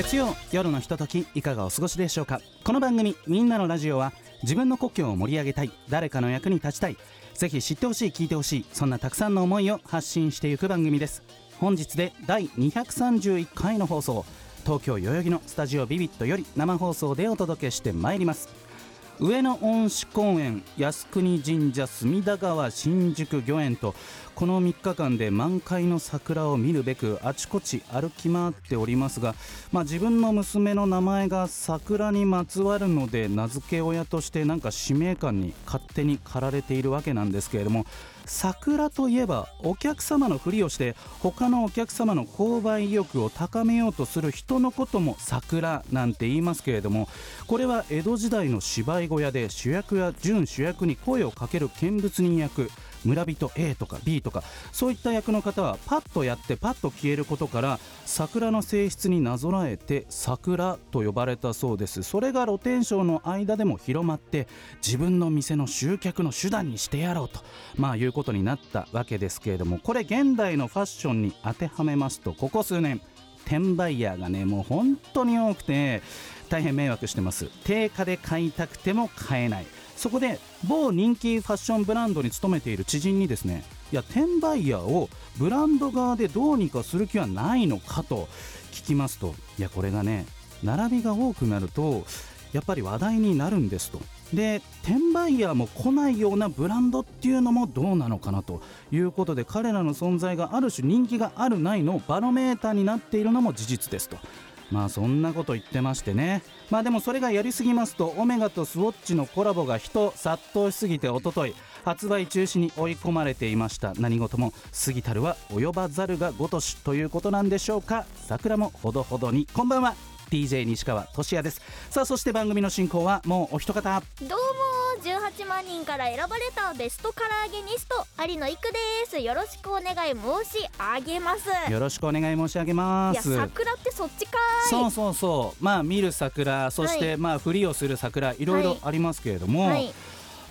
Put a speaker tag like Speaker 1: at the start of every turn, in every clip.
Speaker 1: 月曜夜のひとときいかがお過ごしでしょうか？この番組「みんなのラジオは」自分の故郷を盛り上げたい誰かの役に立ちたいぜひ知ってほしい聞いてほしいそんなたくさんの思いを発信していく番組です。本日で第231回の放送東京代々木のスタジオビビットより生放送でお届けしてまいります。上野恩賜公園靖国神社隅田川新宿御苑とこの3日間で満開の桜を見るべくあちこち歩き回っておりますが、まあ、自分の娘の名前が桜にまつわるので名付け親としてなんか使命感に勝手に駆られているわけなんですけれども桜といえばお客様のふりをして他のお客様の購買意欲を高めようとする人のことも桜なんて言いますけれどもこれは江戸時代の芝居小屋で主役や準主役に声をかける見物人役。村人 A とか B とかそういった役の方はパッとやってパッと消えることから桜の性質になぞらえて桜と呼ばれたそうです。それが露天商の間でも広まって自分の店の集客の手段にしてやろうとまあいうことになったわけですけれどもこれ現代のファッションに当てはめますとここ数年転売ヤーがねもう本当に多くて大変迷惑してます。定価で買いたくても買えない。そこで某人気ファッションブランドに勤めている知人にですねいや転売ヤーをブランド側でどうにかする気はないのかと聞きますといやこれがね並びが多くなるとやっぱり話題になるんですとで転売ヤーも来ないようなブランドっていうのもどうなのかなということで彼らの存在がある種人気があるないのバロメーターになっているのも事実ですと。まあそんなこと言ってましてね。まあでもそれがやりすぎますとオメガとスウォッチのコラボが人殺到しすぎておととい発売中止に追い込まれていました。何事も過ぎたるは及ばざるがごとしということなんでしょうか。桜もほどほどに。こんばんは。DJ 西川俊也です。さあそして番組の進行はもうお一方。
Speaker 2: どうも18万人から選ばれたベストカラーゲニスト有野育です。よろしくお願い申し上げます。
Speaker 1: よろしくお願い申し上げま
Speaker 2: いや
Speaker 1: す
Speaker 2: 桜ってそっちか
Speaker 1: そうそうそう。まあ見る桜そして、
Speaker 2: はい。
Speaker 1: まあふりをする桜いろいろありますけれども、
Speaker 2: はい。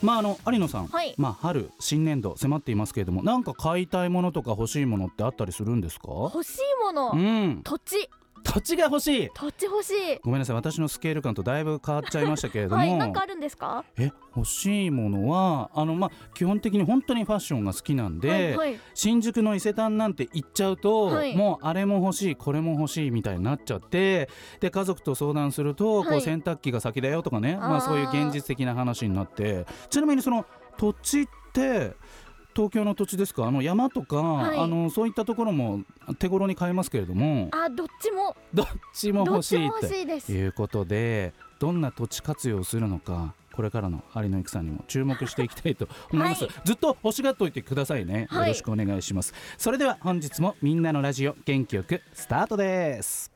Speaker 1: まああの有野さん、
Speaker 2: はい。
Speaker 1: まあ春新年度迫っていますけれどもなんか買いたいものとか欲しいものってあったりするんですか？
Speaker 2: 欲しいもの、
Speaker 1: うん。
Speaker 2: 土地
Speaker 1: 土地が欲しい。
Speaker 2: 土地欲しい。
Speaker 1: ごめんなさい私のスケール感とだいぶ変わっちゃいましたけれども、
Speaker 2: はいなんかあるんですか？
Speaker 1: え欲しいものはあのまあ基本的に本当にファッションが好きなんで、
Speaker 2: はいはい。
Speaker 1: 新宿の伊勢丹なんて行っちゃうと、
Speaker 2: はい。
Speaker 1: もうあれも欲しいこれも欲しいみたいになっちゃってで家族と相談すると、こ
Speaker 2: はい。
Speaker 1: う洗濯機が先だよとかねまあ、そういう現実的な話になって。ちなみにその土地って東京の土地ですか？あの山とか、
Speaker 2: はい。
Speaker 1: あのそういったところも手頃に買えますけれども。
Speaker 2: あどっちも。
Speaker 1: どっちも
Speaker 2: どっちも
Speaker 1: 欲しいっ
Speaker 2: 欲しいです。
Speaker 1: ていうことでどんな土地活用をするのかこれからの有野育さんにも注目していきたいと 思います、
Speaker 2: はい。
Speaker 1: ずっと欲しがっておいてくださいね、
Speaker 2: はい。
Speaker 1: よろしくお願いします。それでは本日もみんなのラジオ元気よくスタートです。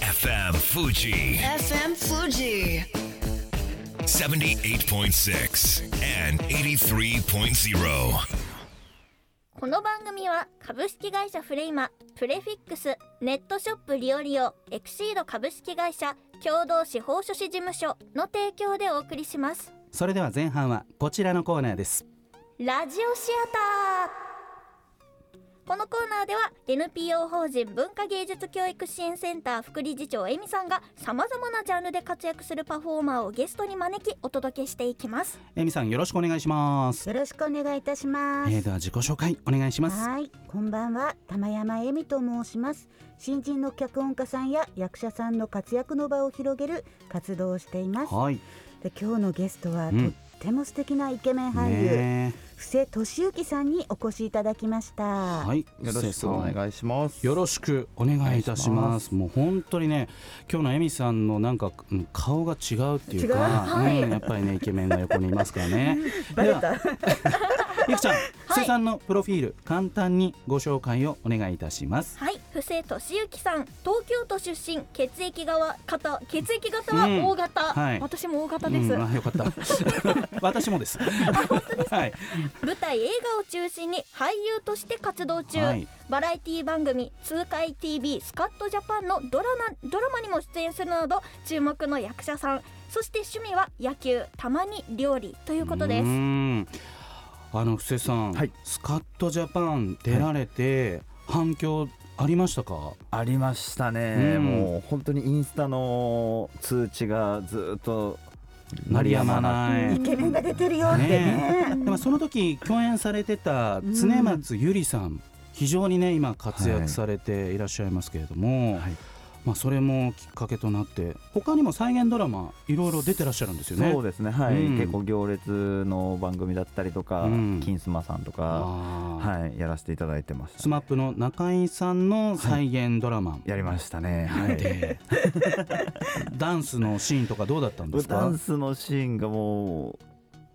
Speaker 3: FM Fuji
Speaker 4: FM Fuji
Speaker 3: 78.6 and 83.0.
Speaker 2: この番組は株式会社フレイマプレフィックスネットショップリオリオエクシード株式会社共同司法書士事務所の提供でお送りします。
Speaker 1: それでは前半はこちらのコーナーです。
Speaker 2: ラジオシアター。このコーナーでは NPO 法人文化芸術教育支援センター副理事長エミさんがさまざまなジャンルで活躍するパフォーマーをゲストに招きお届けしていきます。
Speaker 1: えみさんよろしくお願いします。
Speaker 5: よろしくお願いいたします。
Speaker 1: えー、では自己紹介お願いします。
Speaker 5: はい、こんばんは、玉山恵美と申します。新人の脚本家さんや役者さんの活躍の場を広げる活動をしています。
Speaker 1: はい。
Speaker 5: で、今日のゲストは、
Speaker 1: うん。
Speaker 5: とっても素敵なイケメン俳優、
Speaker 1: ね
Speaker 5: 布施俊之さんにお越しいただきました。
Speaker 1: えはい
Speaker 6: よろしくお願いします。
Speaker 1: よろしくお願いいたします。もう本当にね、今日のエミさんのなんかうん顔が違うっていうか、
Speaker 2: はい
Speaker 1: うんやっぱりねイケメンが横にいますからね。
Speaker 5: バレた
Speaker 1: ではゆきちゃん、布施さんのプロフィール簡単にご紹介をお願いいたします。
Speaker 2: はい布施俊之さん東京都出身血液側型血液型は O 型、
Speaker 1: うんはい。
Speaker 2: 私も O 型です、
Speaker 1: うん、あよかった。私もです。はい。
Speaker 2: 舞台映画を中心に俳優として活動中、
Speaker 1: はい。
Speaker 2: バラエティ番組「痛快 TV スカットジャパン」のドラマドラマにも出演するなど注目の役者さん。そして趣味は野球たまに料理ということで
Speaker 1: う
Speaker 2: す
Speaker 1: ん。あの布施さん、
Speaker 6: はい。
Speaker 1: スカットジャパン出られて反響ありましたか、
Speaker 6: ありましたね、
Speaker 1: うん。
Speaker 6: もう本当にインスタの通知がずっと
Speaker 1: 鳴りやまない。
Speaker 5: イケメンが出てるよってね。
Speaker 1: でもその時共演されてた常松ゆりさん、非常にね今活躍されていらっしゃいますけれども、
Speaker 6: はい
Speaker 1: まあ、それもきっかけとなって他にも再現ドラマいろいろ出てらっしゃるんですよね。
Speaker 6: そうですねはい、
Speaker 1: うん。
Speaker 6: 結構行列の番組だったりとか、
Speaker 1: うん。
Speaker 6: 金スマさんとか、はい、やらせていただいてました
Speaker 1: SMAP の中居さんの再現ドラマ、
Speaker 6: やりましたね。はい。
Speaker 1: で ダンスのシーンとかどうだったんですか？
Speaker 6: ダンスのシーンがも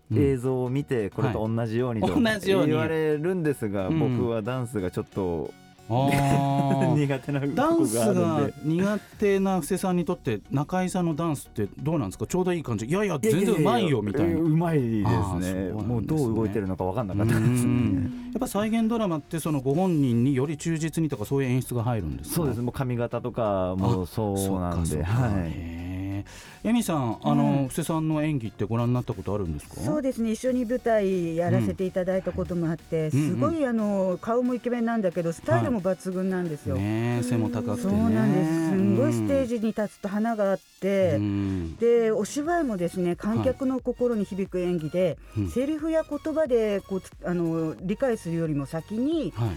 Speaker 6: う
Speaker 1: うん。
Speaker 6: 映像を見てこれと同じようにと
Speaker 1: はい同じように。
Speaker 6: 言われるんですが、
Speaker 1: うん。
Speaker 6: 僕はダンスがちょっと苦手なと
Speaker 1: ダンス
Speaker 6: こが。
Speaker 1: 苦手な布施さんにとって中居さんのダンスってどうなんですか？ちょうどいい感じ。いやいや全然うまいよみたいな。
Speaker 6: うまいですね。
Speaker 1: ね。
Speaker 6: もうどう動いてるのか分かんなかったです
Speaker 1: う
Speaker 6: ね
Speaker 1: んやっぱ再現ドラマってそのご本人により忠実にとかそういう演出が入るんですか？
Speaker 6: そうです。もう髪型とかもそうなんで。はい
Speaker 1: へーエミさんあの、布施さんの演技ってご覧になったことあるんですか？
Speaker 5: そうですね。一緒に舞台やらせていただいたこともあって、
Speaker 1: うん。
Speaker 5: すごいあの顔もイケメンなんだけどスタイルも抜群なんですよ、
Speaker 1: ねえ背も高くて
Speaker 5: そう
Speaker 1: ね
Speaker 5: なんです。すんごいステージに立つと花があって、
Speaker 1: うん。
Speaker 5: でお芝居もですね観客の心に響く演技で、
Speaker 1: うん。
Speaker 5: セリフや言葉でこうつあの理解するよりも先に
Speaker 1: はい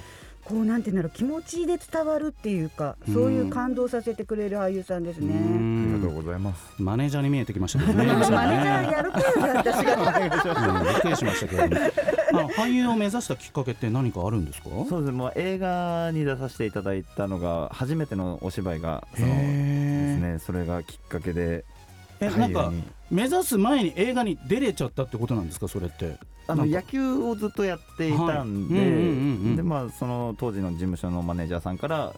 Speaker 5: こうなんていうんだろう気持ちで伝わるっていうかそういう感動させてくれる俳優さんです
Speaker 1: う
Speaker 5: ね。
Speaker 1: ん。
Speaker 6: ありがとうございます。
Speaker 1: マネージャーに見えてきましたけどね。
Speaker 5: マネージャー
Speaker 1: ね
Speaker 5: やるから私が。
Speaker 1: うんびっくりしました 俳優を目指したきっかけって何かあるんですか？
Speaker 6: そうですね。もう映画に出させていただいたのが初めてのお芝居がそのです
Speaker 1: へ
Speaker 6: ね。それがきっかけで
Speaker 1: えなんか目指す前に映画に出れちゃったってことなんですかそれって？
Speaker 6: あの野球をずっとやっていたん
Speaker 1: はいうんうんうんうん。
Speaker 6: ででまあその当時の事務所のマネージャーさんから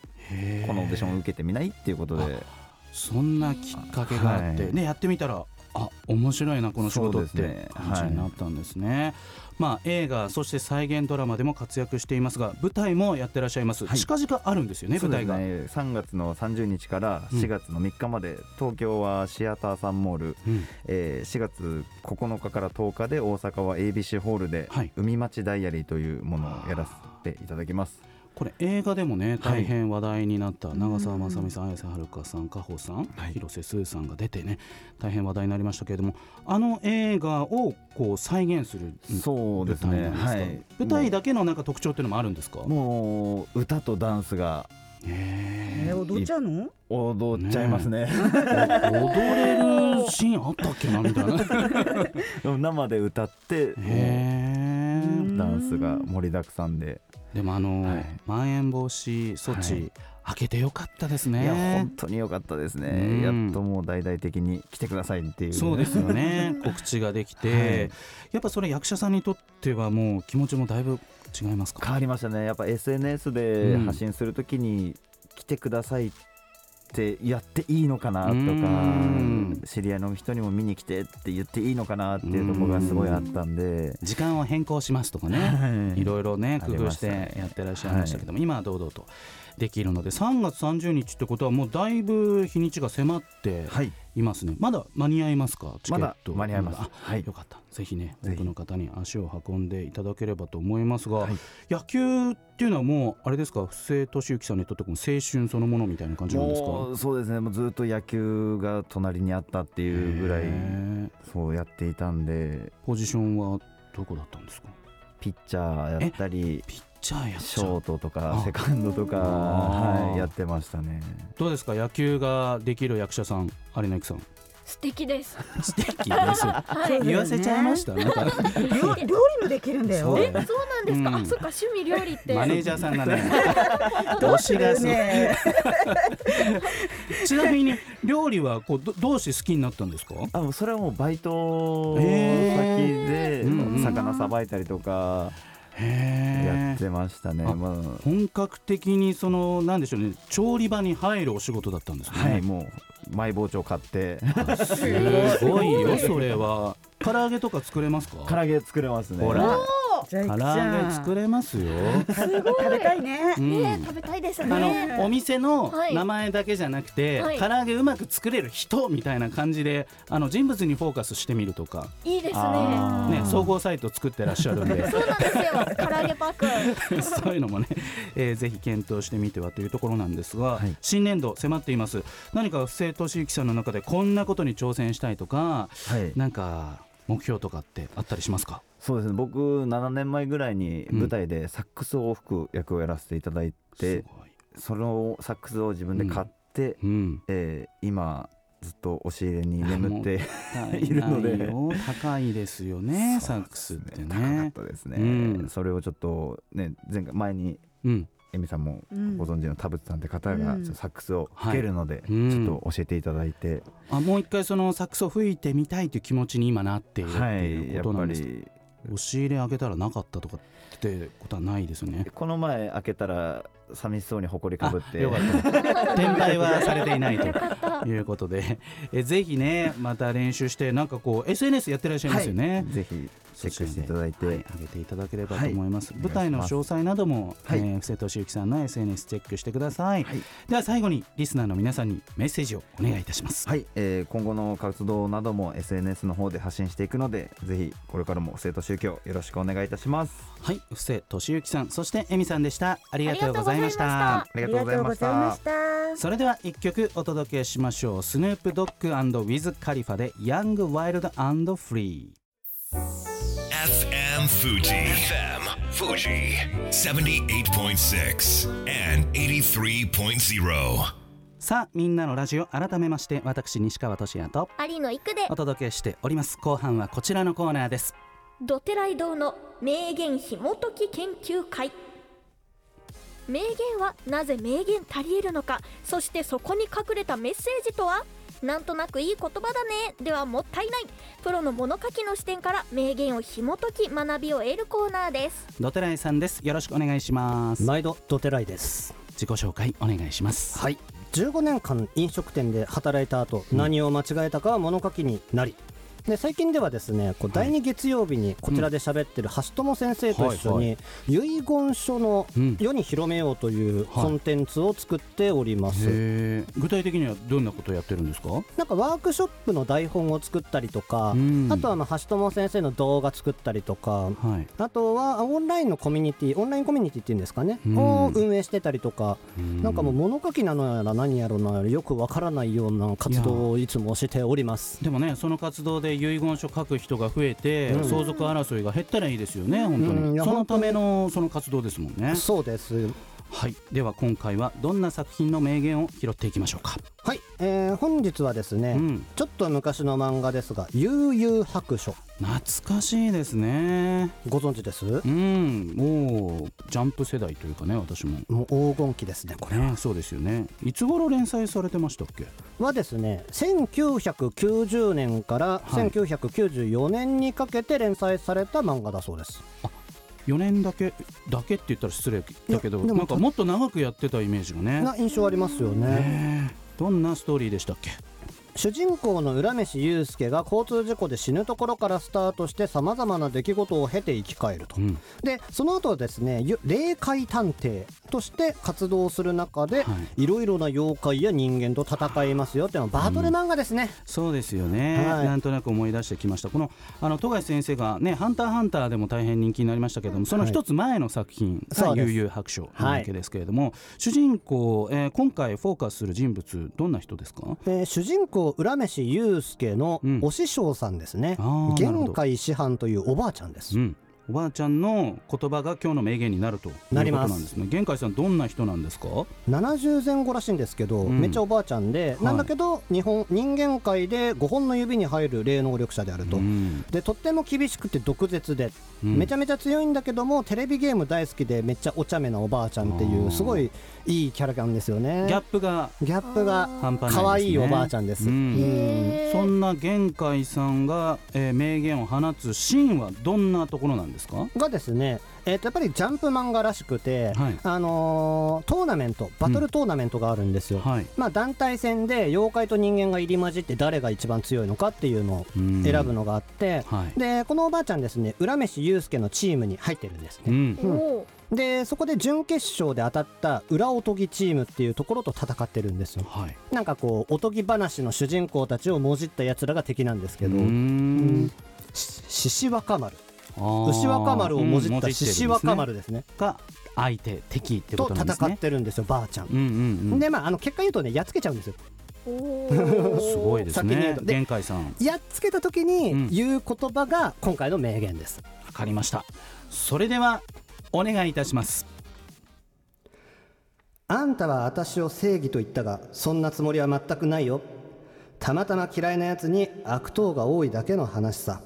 Speaker 6: このオーディションを受けてみないっていうことで。
Speaker 1: そんなきっかけがあって、
Speaker 6: はい。
Speaker 1: ねやってみたらあ面白いなこの仕事って感じになったんですね。まあ映画そして再現ドラマでも活躍していますが舞台もやってらっしゃいます。
Speaker 6: はい
Speaker 1: 近々あるんですよね舞台が。
Speaker 6: ですね3月の30日から4月の3日まで、東京はシアターサンモール、
Speaker 1: うん
Speaker 6: えー4月9日から10日で大阪は ABC ホールで
Speaker 1: はい
Speaker 6: 海町ダイアリーというものをやらせていただきます。
Speaker 1: これ映画でもね
Speaker 6: はい。
Speaker 1: 大変話題になった長澤まさみさん、綾瀬はるかさん、加穂さん、
Speaker 6: はい。
Speaker 1: 広瀬すずさんが出てね大変話題になりましたけれどもあの映画をこう再現する
Speaker 6: そうですね。
Speaker 1: 舞台なんですか？
Speaker 6: はい。
Speaker 1: 舞台だけのなんか特徴っていうのもあるんですか？
Speaker 6: もう歌とダンスが
Speaker 1: へー。
Speaker 5: え踊っちゃうの？
Speaker 6: 踊っちゃいますね。
Speaker 1: 踊れるシーンあったっけなみたいな。
Speaker 6: 生で歌ってダンスが盛りだくさんで、
Speaker 1: でもあの、
Speaker 6: はい。
Speaker 1: まん延防止措置、
Speaker 6: はい。
Speaker 1: 開けてよかったです
Speaker 6: いや
Speaker 1: ね
Speaker 6: 本当に良かったです
Speaker 1: うん。
Speaker 6: ねやっともう大々的に来てくださいっていう
Speaker 1: そうですよね。告知ができて、
Speaker 6: はい。
Speaker 1: やっぱそれ役者さんにとってはもう気持ちもだいぶ違いますか？
Speaker 6: 変わりましたね。やっぱ SNS で
Speaker 1: うん。
Speaker 6: 発信するときに来てくださいってやっていいのかなとか
Speaker 1: うん。
Speaker 6: 知り合いの人にも見に来てって言っていいのかなっていうところがすごいあったんで。
Speaker 1: 時間を変更しますとかね。
Speaker 6: はい。
Speaker 1: いろいろね
Speaker 6: あ
Speaker 1: 工夫してやってらっしゃいましたけども、今は堂々とできるので。3月30日ってことはもうだいぶ日にちが迫って
Speaker 6: はい
Speaker 1: いますね。まだ間に合いますか？チケッ
Speaker 6: まだ
Speaker 1: ト。
Speaker 6: 間に合います。
Speaker 1: あ
Speaker 6: はい。
Speaker 1: よかった。ぜひね多くの方に足を運んでいただければと思いますが、
Speaker 6: はい。
Speaker 1: 野球っていうのはもうあれですか？布施俊之さんにとっても青春そのものみたいな感じなんですか？
Speaker 6: そうですね。もうずっと野球が隣にあったっていうぐらいそうやっていたんで。
Speaker 1: ポジションはどこだったんですか？
Speaker 6: ピッチャーやったり。
Speaker 1: ピッ
Speaker 6: シ
Speaker 1: ちゃう
Speaker 6: ョートとか
Speaker 1: あ。
Speaker 6: セカンドとか、はい、やってましたね。
Speaker 1: どうですか？野球ができる役者さん有野由さん。
Speaker 2: 素敵です。
Speaker 1: 素敵です
Speaker 2: はい。
Speaker 1: 言わせちゃいました？なんか。
Speaker 5: 料料理もできるんだよ。
Speaker 1: そう
Speaker 2: えそうなんですか、
Speaker 1: うん。
Speaker 2: あそっか趣味料理って。
Speaker 1: マネージャーさんがね
Speaker 5: どう
Speaker 1: 推しがす。
Speaker 5: ね。
Speaker 1: ちなみに料理はこうどどうして好きになったんですか？
Speaker 6: あもうそれはもうバイト先
Speaker 1: へ
Speaker 6: で魚さばいたりとかやってましたね。
Speaker 1: あ
Speaker 6: まあ。
Speaker 1: 本格的にそのなんでしょうね調理場に入るお仕事だったんですね。
Speaker 6: はいもうマイ包丁買って。
Speaker 1: すごいよそれは。唐揚げとか作れますか？
Speaker 6: 唐揚げ作れますね。
Speaker 1: ほら唐揚げ作れますよ、
Speaker 5: 食べたい。ね
Speaker 1: うん。
Speaker 2: ね食べたいです
Speaker 1: あ
Speaker 2: ね
Speaker 1: のお店の
Speaker 2: はい。
Speaker 1: 名前だけじゃなくて、
Speaker 2: はい。
Speaker 1: 唐揚げうまく作れる人みたいな感じであの人物にフォーカスしてみるとか、
Speaker 2: いいですね。
Speaker 1: ね、総合サイト作ってらっしゃるんで。
Speaker 2: そうなんですよ。唐揚げパック。
Speaker 1: そういうのもね、えーぜひ検討してみてはというところなんですが、
Speaker 6: はい。
Speaker 1: 新年度迫っています。何か布施俊之さんの中でこんなことに挑戦したいとか
Speaker 6: はい。
Speaker 1: なんか目標とかってあったりしますか？
Speaker 6: そうですね。僕7年前ぐらいに舞台でサックスを吹く役をやらせていただいて、
Speaker 1: すごい。
Speaker 6: そのサックスを自分で買って、
Speaker 1: うん。
Speaker 6: えー今ずっと押し入れに眠ってい
Speaker 1: い
Speaker 6: るので。
Speaker 1: 高いですよねサックスって
Speaker 6: 高かっ
Speaker 1: ね
Speaker 6: たですね、
Speaker 1: うん。
Speaker 6: それをちょっとね前回前に
Speaker 1: うん
Speaker 6: エミさんも
Speaker 5: うん。
Speaker 6: ご存知の田淵さんって方がサックスを吹けるので、ちょっと教えていただいて、
Speaker 1: あもう一回そのサックスを吹いてみたいという気持ちに今なっているって
Speaker 6: はい
Speaker 1: いうことなんです。か、
Speaker 6: り。
Speaker 1: 押し入れ開けたらなかったとかってことはないですよね。
Speaker 6: この前開けたら寂しそうに埃かぶって。
Speaker 1: あよかった。転売はされていないということで。えぜひねまた練習してなんかこう SNS やってらっしゃいますよね、
Speaker 6: ぜひチェックしていただいて、
Speaker 1: はい、上げていただければと思います、
Speaker 6: はい
Speaker 1: 舞台の詳細なども、
Speaker 6: はい。
Speaker 1: えー布施俊之さんの SNS チェックしてください、
Speaker 6: はい。
Speaker 1: では最後にリスナーの皆さんにメッセージをお願いいたします、
Speaker 6: はい、えー今後の活動なども SNS の方で発信していくのでぜひこれからも生徒宗教よろしくお願いいたします。
Speaker 1: はい。布施俊之さんそしてエミさんでした。ありがとうございまし
Speaker 2: ざいました。
Speaker 6: ありがとうございました。
Speaker 5: した。
Speaker 1: それでは一曲お届けしましょう。スヌープドッグウィズ・カリファでヤング・ワイルド・フリー
Speaker 3: FM Fuji. FM Fuji. 78.6 and 83.0.
Speaker 1: さあみんなのラジオ改めまして私西川俊也と
Speaker 2: 有野育で。
Speaker 1: お届けしております。後半はこちらのコーナーです。
Speaker 2: ドテライ堂の名言紐解き研究会名言はなぜ名言足りえるのかそしてそこに隠れたメッセージとは？なんとなくいい言葉だね。ではもったいない。プロの物書きの視点から名言を紐解き学びを得るコーナーです。
Speaker 1: ドテライさんです。よろしくお願いします。
Speaker 7: 毎度ドテライです。
Speaker 1: 自己紹介お願いします。
Speaker 7: はい。15年間飲食店で働いた後、何を間違えたかは物書きになりで最近ではですねこう第2月曜日にこちらで喋ってる橋友先生と一緒に遺言書の
Speaker 1: うん。
Speaker 7: 世に広めようという
Speaker 1: はい。
Speaker 7: コンテンツを作っております、
Speaker 1: へー。具体的にはどんなことをやってるんですか？
Speaker 7: なんかワークショップの台本を作ったりとか、
Speaker 1: うん。
Speaker 7: あとはまあ橋友先生の動画作ったりとか
Speaker 1: はい。
Speaker 7: あとはオンラインのコミュニティオンラインコミュニティっていうんですかね、
Speaker 1: うん。
Speaker 7: を運営してたりとか
Speaker 1: な
Speaker 7: なんかもう物書きなのやら何やろなよくわからないような活動をいつもしております。
Speaker 1: でもねその活動で遺言書書く人が増えて、
Speaker 7: うん。
Speaker 1: 相続争いが減ったらいいですよね本当に、そのためのその活動ですもんね。
Speaker 7: そうです。
Speaker 1: はい。では今回はどんな作品の名言を拾っていきましょうか、
Speaker 7: はい、えー本日はですね、
Speaker 1: うん。
Speaker 7: ちょっと昔の漫画ですが、悠々白書。
Speaker 1: 懐かしいですね。
Speaker 7: ご存知です？
Speaker 1: うん。もうジャンプ世代というかね私も。
Speaker 7: もう黄金期ですね。これ
Speaker 1: ねそうですよね。いつ頃連載されてましたっけ？
Speaker 7: はですね、1990年から
Speaker 1: はい。
Speaker 7: 1994年にかけて連載された漫画だそうです。
Speaker 1: 4年だけだけって言ったら失礼だけどなんかもっと長くやってたイメージがね。
Speaker 7: な印象ありますよね。
Speaker 1: どんなストーリーでしたっけ？
Speaker 7: 主人公の浦飯祐介が交通事故で死ぬところからスタートしてさまざまな出来事を経て生き返ると、
Speaker 1: うん。
Speaker 7: でその後ですねゆ霊界探偵として活動する中で、、
Speaker 1: はい。
Speaker 7: ろいろな妖怪や人間と戦いますよっていうのはバトル漫画ですね、
Speaker 1: そうですよね、
Speaker 7: はい。
Speaker 1: なんとなく思い出してきました。このあの富樫先生がね「ハンターハンター」でも大変人気になりましたけれどもその一つ前の作品が悠々白書なわけですけれども、主人公、えー今回フォーカスする人物どんな人ですか？
Speaker 7: えー主人公浦飯祐介の
Speaker 1: うん。
Speaker 7: お師匠さんですね、玄海師範というおばあちゃんです、
Speaker 1: うんおばあちゃんの言葉が今日の名言になるということ
Speaker 7: な
Speaker 1: んですね。玄海さんどんな人なんですか
Speaker 7: ？70前後らしいんですけど、
Speaker 1: うん。
Speaker 7: めっちゃおばあちゃんで、
Speaker 1: い。
Speaker 7: なんだけど日本人間界で5本の指に入る霊能力者であると、
Speaker 1: うん。
Speaker 7: でとっても厳しくて毒舌で、
Speaker 1: うん。
Speaker 7: めちゃめちゃ強いんだけどもテレビゲーム大好きでめっちゃお茶目なおばあちゃんっていうすごいいいキャラなんですよね。
Speaker 1: ギャップが
Speaker 7: ギャップが可愛いおばあちゃんです、
Speaker 1: うん。そんな玄海さんが、えー名言を放つシーンはどんなところなんですか？
Speaker 7: がですね、えー、とやっぱりジャンプ漫画らしくて、
Speaker 1: はい。
Speaker 7: あのートーナメントバトルトーナメントがあるんですよ、
Speaker 1: はい。
Speaker 7: まあ、団体戦で妖怪と人間が入り混じって誰が一番強いのかっていうのを
Speaker 1: うん。
Speaker 7: 選ぶのがあって、
Speaker 1: はい。
Speaker 7: でこのおばあちゃんですね浦飯祐介のチームに入ってるんですね、
Speaker 1: うん。
Speaker 7: でそこで準決勝で当たった裏おとぎチームっていうところと戦ってるんですよ。
Speaker 1: はい。
Speaker 7: なんかこうおとぎ話の主人公たちをもじったやつらが敵なんですけど
Speaker 1: うーん。
Speaker 7: し獅子若丸牛若丸をもじっ
Speaker 1: うん
Speaker 7: た獅子若丸ですね。
Speaker 1: が相手敵ってこととなんですね。
Speaker 7: 戦ってるんですよばあちゃん。
Speaker 1: うんうんうん。
Speaker 7: でまああの結果言うとねやっつけちゃうんですよ。
Speaker 2: お
Speaker 1: すごいですね。
Speaker 7: 先に言うと。で
Speaker 1: 玄海さん。
Speaker 7: やっつけた時
Speaker 1: うん。
Speaker 7: に言う言葉が今回の名言です。
Speaker 1: わかりました。それではお願いいたします。
Speaker 7: あんたは私を正義と言ったがそんなつもりは全くないよ。たまたま嫌いなやつに悪党が多いだけの話さ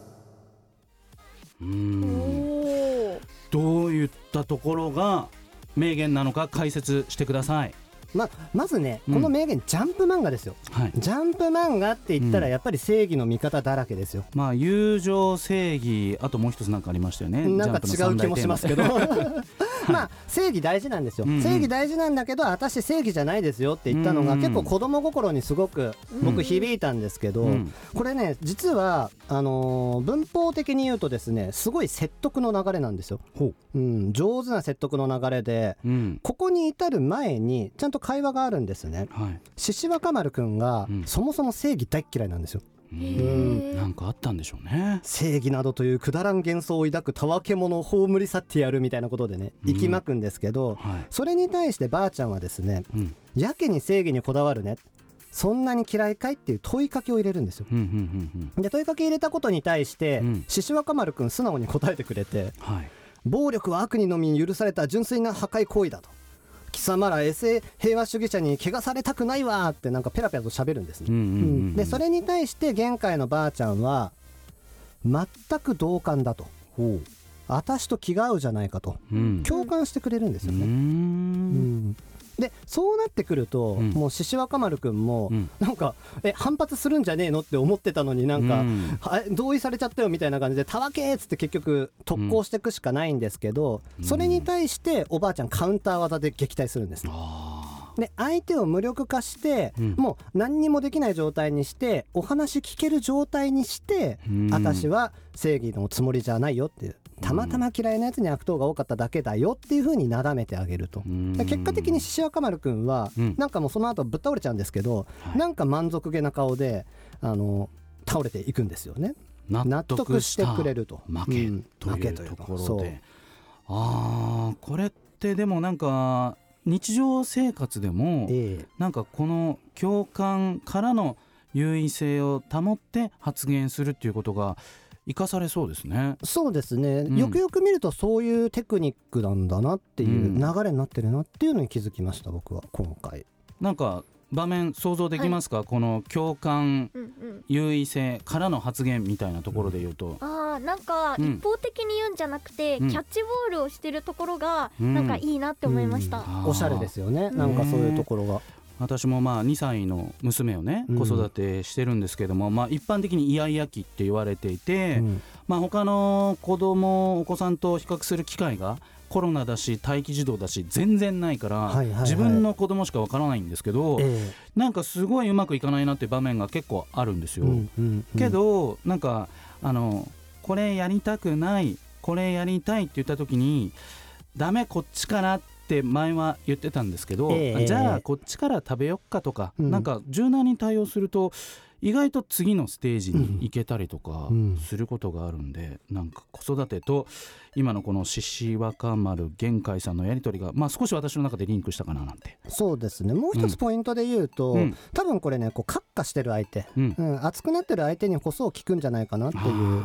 Speaker 2: お
Speaker 1: どういったところが名言なのか解説してください。
Speaker 7: ままずね
Speaker 1: うん。
Speaker 7: この名言、ジャンプ漫画ですよ。
Speaker 1: はい。
Speaker 7: ジャンプ漫画って言ったら
Speaker 1: うん
Speaker 7: やっぱり正義の味方だらけですよ、
Speaker 1: まあ友情正義あともう一つなんかありましたよね。
Speaker 7: なんか違う気もしますけど まあ正義大事なんですよ、
Speaker 1: うんうん。
Speaker 7: 正義大事なんだけど私正義じゃないですよって言ったのが
Speaker 1: うんうん。
Speaker 7: 結構子供心にすごく僕響いたんですけど、
Speaker 1: うん。
Speaker 7: これね実はあのー文法的に言うとですねすごい説得の流れなんですよ、
Speaker 1: ほ
Speaker 7: う。ん、上手な説得の流れで
Speaker 1: ううん。
Speaker 7: ここに至る前にちゃんと会話があるんですね。
Speaker 1: はい。
Speaker 7: 獅子若丸くんが
Speaker 1: うん。
Speaker 7: そもそも正義大っ嫌いなんですよ
Speaker 1: うん。なんかあったんでしょうね。
Speaker 7: 正義などというくだらん幻想を抱くたわけ者を葬り去ってやるみたいなことでねきまくんですけど、
Speaker 1: はい。
Speaker 7: それに対してばあちゃんはですね
Speaker 1: うん。
Speaker 7: やけに正義にこだわるね。そんなに嫌いかいっていう問いかけを入れるんですよ。
Speaker 1: うんうんうんうん。
Speaker 7: で問いかけ入れたことに対して
Speaker 1: うん。
Speaker 7: 獅子若丸くん素直に答えてくれて
Speaker 1: はい。
Speaker 7: 暴力は悪にのみに許された純粋な破壊行為だと貴様ら SA 平和主義者に汚されたくないわーってなんかペラペラと喋るんですね。
Speaker 1: うんうんうんうん。
Speaker 7: でそれに対して玄海のばあちゃんは全く同感だと。私と気が合うじゃないかと。
Speaker 1: うん。
Speaker 7: 共感してくれるんですよね、うん。んでそうなってくると、
Speaker 1: うん。
Speaker 7: もう獅子若丸くんも、
Speaker 1: うん。
Speaker 7: なんかえ反発するんじゃねえのって思ってたのになんか、
Speaker 1: うん。
Speaker 7: は同意されちゃったよみたいな感じで「たわけ!」っつって結局特攻していくしかないんですけど、それに対しておばあちゃんカウンター技で撃退するんです。で相手を無力化して、
Speaker 1: うん。
Speaker 7: もう何にもできない状態にしてお話聞ける状態にして、
Speaker 1: うん。
Speaker 7: 私は正義のつもりじゃないよっていうたまたま嫌いなやつに悪党が多かっただけだよっていう風になだめてあげると。結果的に獅子若丸くんは、
Speaker 1: うん。
Speaker 7: なんかもうその後ぶっ倒れちゃうんですけど、
Speaker 1: はい。
Speaker 7: なんか満足げな顔であの倒れていくんですよね。
Speaker 1: 納
Speaker 7: 納得してくれると。
Speaker 1: 負け。
Speaker 7: うん。
Speaker 1: という
Speaker 7: 負けというか
Speaker 1: ところでああこれってでもなんか日常生活でも
Speaker 7: ええ。
Speaker 1: なんかこの共感からの優位性を保って発言するっていうことが生かされそうですね。
Speaker 7: そうですね、
Speaker 1: うん。
Speaker 7: よくよく見るとそういうテクニックなんだなっていう
Speaker 1: うん。
Speaker 7: 流れになってるなっていうのに気づきました僕は今回。
Speaker 1: なんか場面想像できますか、この共感
Speaker 2: うんうん。
Speaker 1: 優位性からの発言みたいなところで言うと、
Speaker 2: あーなんか
Speaker 1: うん。
Speaker 2: 一方的に言うんじゃなくて、
Speaker 1: うん。
Speaker 2: キャッチボールをしてるところが
Speaker 1: うん。
Speaker 2: なんかいいなって思いました、
Speaker 1: あー
Speaker 7: おしゃれですよね。なんかそういうところが、
Speaker 1: 私もまあ2歳の娘をね
Speaker 7: うん。
Speaker 1: 子育てしてるんですけども、まあ一般的にイヤイヤ期って言われていて、
Speaker 7: うん。
Speaker 1: まあ他の子供お子さんと比較する機会がコロナだし待機児童だし全然ないから、自分の子供しかわからないんですけど、
Speaker 7: え
Speaker 1: なんかすごいうまくいかないなっていう場面が結構あるんです
Speaker 7: え
Speaker 1: よ。けどなんかあのこれやりたくないこれやりたいって言った時にダメこっちからって前は言ってたんですけど、
Speaker 7: ええ
Speaker 1: じゃあこっちから食べよっかとか、
Speaker 7: うん。
Speaker 1: なんか柔軟に対応すると意外と次のステージに行けたりとか
Speaker 7: うん。
Speaker 1: することがあるんで、なんか子育てと今のこの獅子若丸玄海さんのやり取りが、まあ、少し私の中でリンクしたかななんて。
Speaker 7: そうですね。もう一つポイントで言うと、
Speaker 1: うん。
Speaker 7: 多分これねこうカッカしてる相手、
Speaker 1: うん。
Speaker 7: うん、熱くなってる相手にこそ聞くんじゃないかなっていう。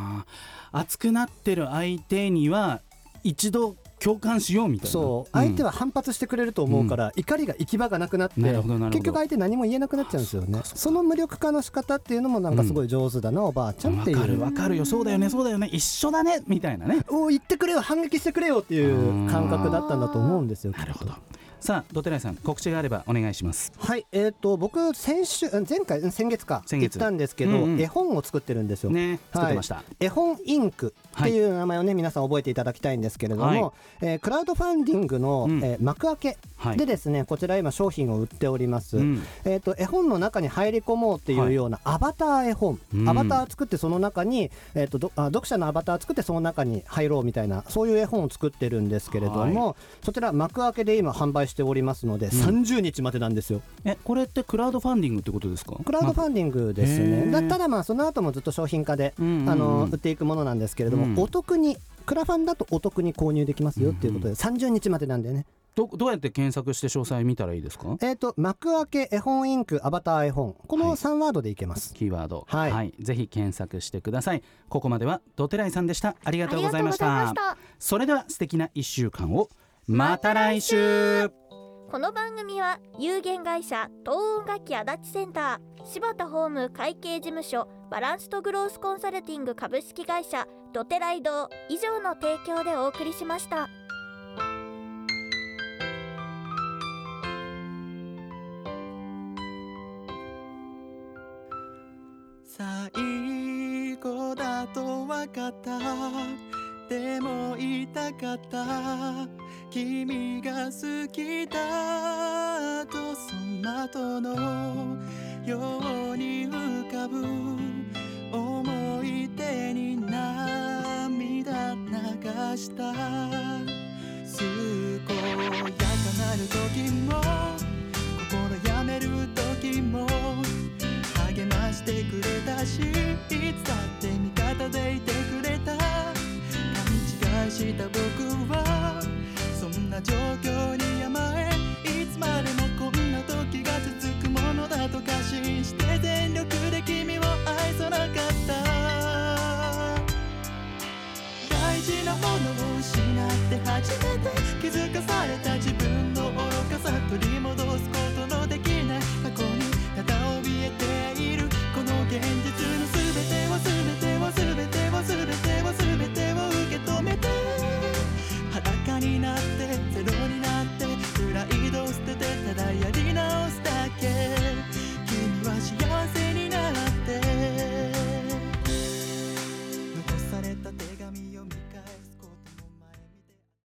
Speaker 1: 熱くなってる相手には一度共感しようみたいな。
Speaker 7: そう。相手は反発してくれると思うから、怒りが行き場がなくなって結局相手何も言えなくなっちゃうんですよね。
Speaker 1: そ
Speaker 7: の無力化の仕方っていうのもなんかすごい上手だな、おばあちゃんってい
Speaker 1: わかる
Speaker 7: う
Speaker 1: わかる。よそうだよねそうだよね。一緒だねみたいなね。
Speaker 7: お言ってくれよ反撃してくれよっていう感覚だったんだと思うんですよ
Speaker 1: なるほどさあドテライさん告知があればお願いします。
Speaker 7: はい、えっ、と僕先週うん前回うん先月か。
Speaker 1: 先月。
Speaker 7: 言ったんですけど、
Speaker 1: うんうん。
Speaker 7: 絵本を作ってるんですよ。
Speaker 1: ね作ってました、
Speaker 7: 絵本インクっていう名前をね、皆さん覚えていただきたいんですけれども、
Speaker 1: はい。
Speaker 7: えークラウドファンディングの、
Speaker 1: うん。
Speaker 7: えー幕開け
Speaker 1: はい
Speaker 7: でですね、こちら今商品を売っております。
Speaker 1: うん。
Speaker 7: えっ、と絵本の中に入り込もうっていうようなアバター絵本、
Speaker 1: うん。
Speaker 7: アバター作ってその中にえっ、とどあ読者のアバター作ってその中に入ろうみたいなそういう絵本を作ってるんですけれども、そちら幕開けで今販売しておりますので、30日までなんですよ。
Speaker 1: えこれってクラウドファンディングってことですか？
Speaker 7: クラウドファンディングですね、
Speaker 1: へー。
Speaker 7: だただまあその後もずっと商品化で、
Speaker 1: うんうんうん。
Speaker 7: あの売っていくものなんですけれども、
Speaker 1: うん。
Speaker 7: お得にクラファンだとお得に購入できますよっていうことで、30日までなんでね。
Speaker 1: どどうやって検索して詳細見たらいいですか？
Speaker 7: えっ、と幕開け絵本インクアバター絵本。この
Speaker 1: はい。
Speaker 7: 3ワードでいけます、
Speaker 1: キーワード。
Speaker 7: はい。
Speaker 1: ぜひ検索してください。ここまではドテライさんでした。ありがとうございました。それでは素敵な1週間を。また来週
Speaker 2: この番組は有限会社東音楽器足立センター柴田ホーム会計事務所バランスとグロースコンサルティング株式会社ドテライド以上の提供でお送りしました。
Speaker 8: 最後だと分かったでも言いたかった君が好きだとその後のように浮かぶ思い出に涙流した。健やかなる時も心やめる時も励ましてくれたしいつだって味方でいてくれた。勘違いした僕はんな状況に甘え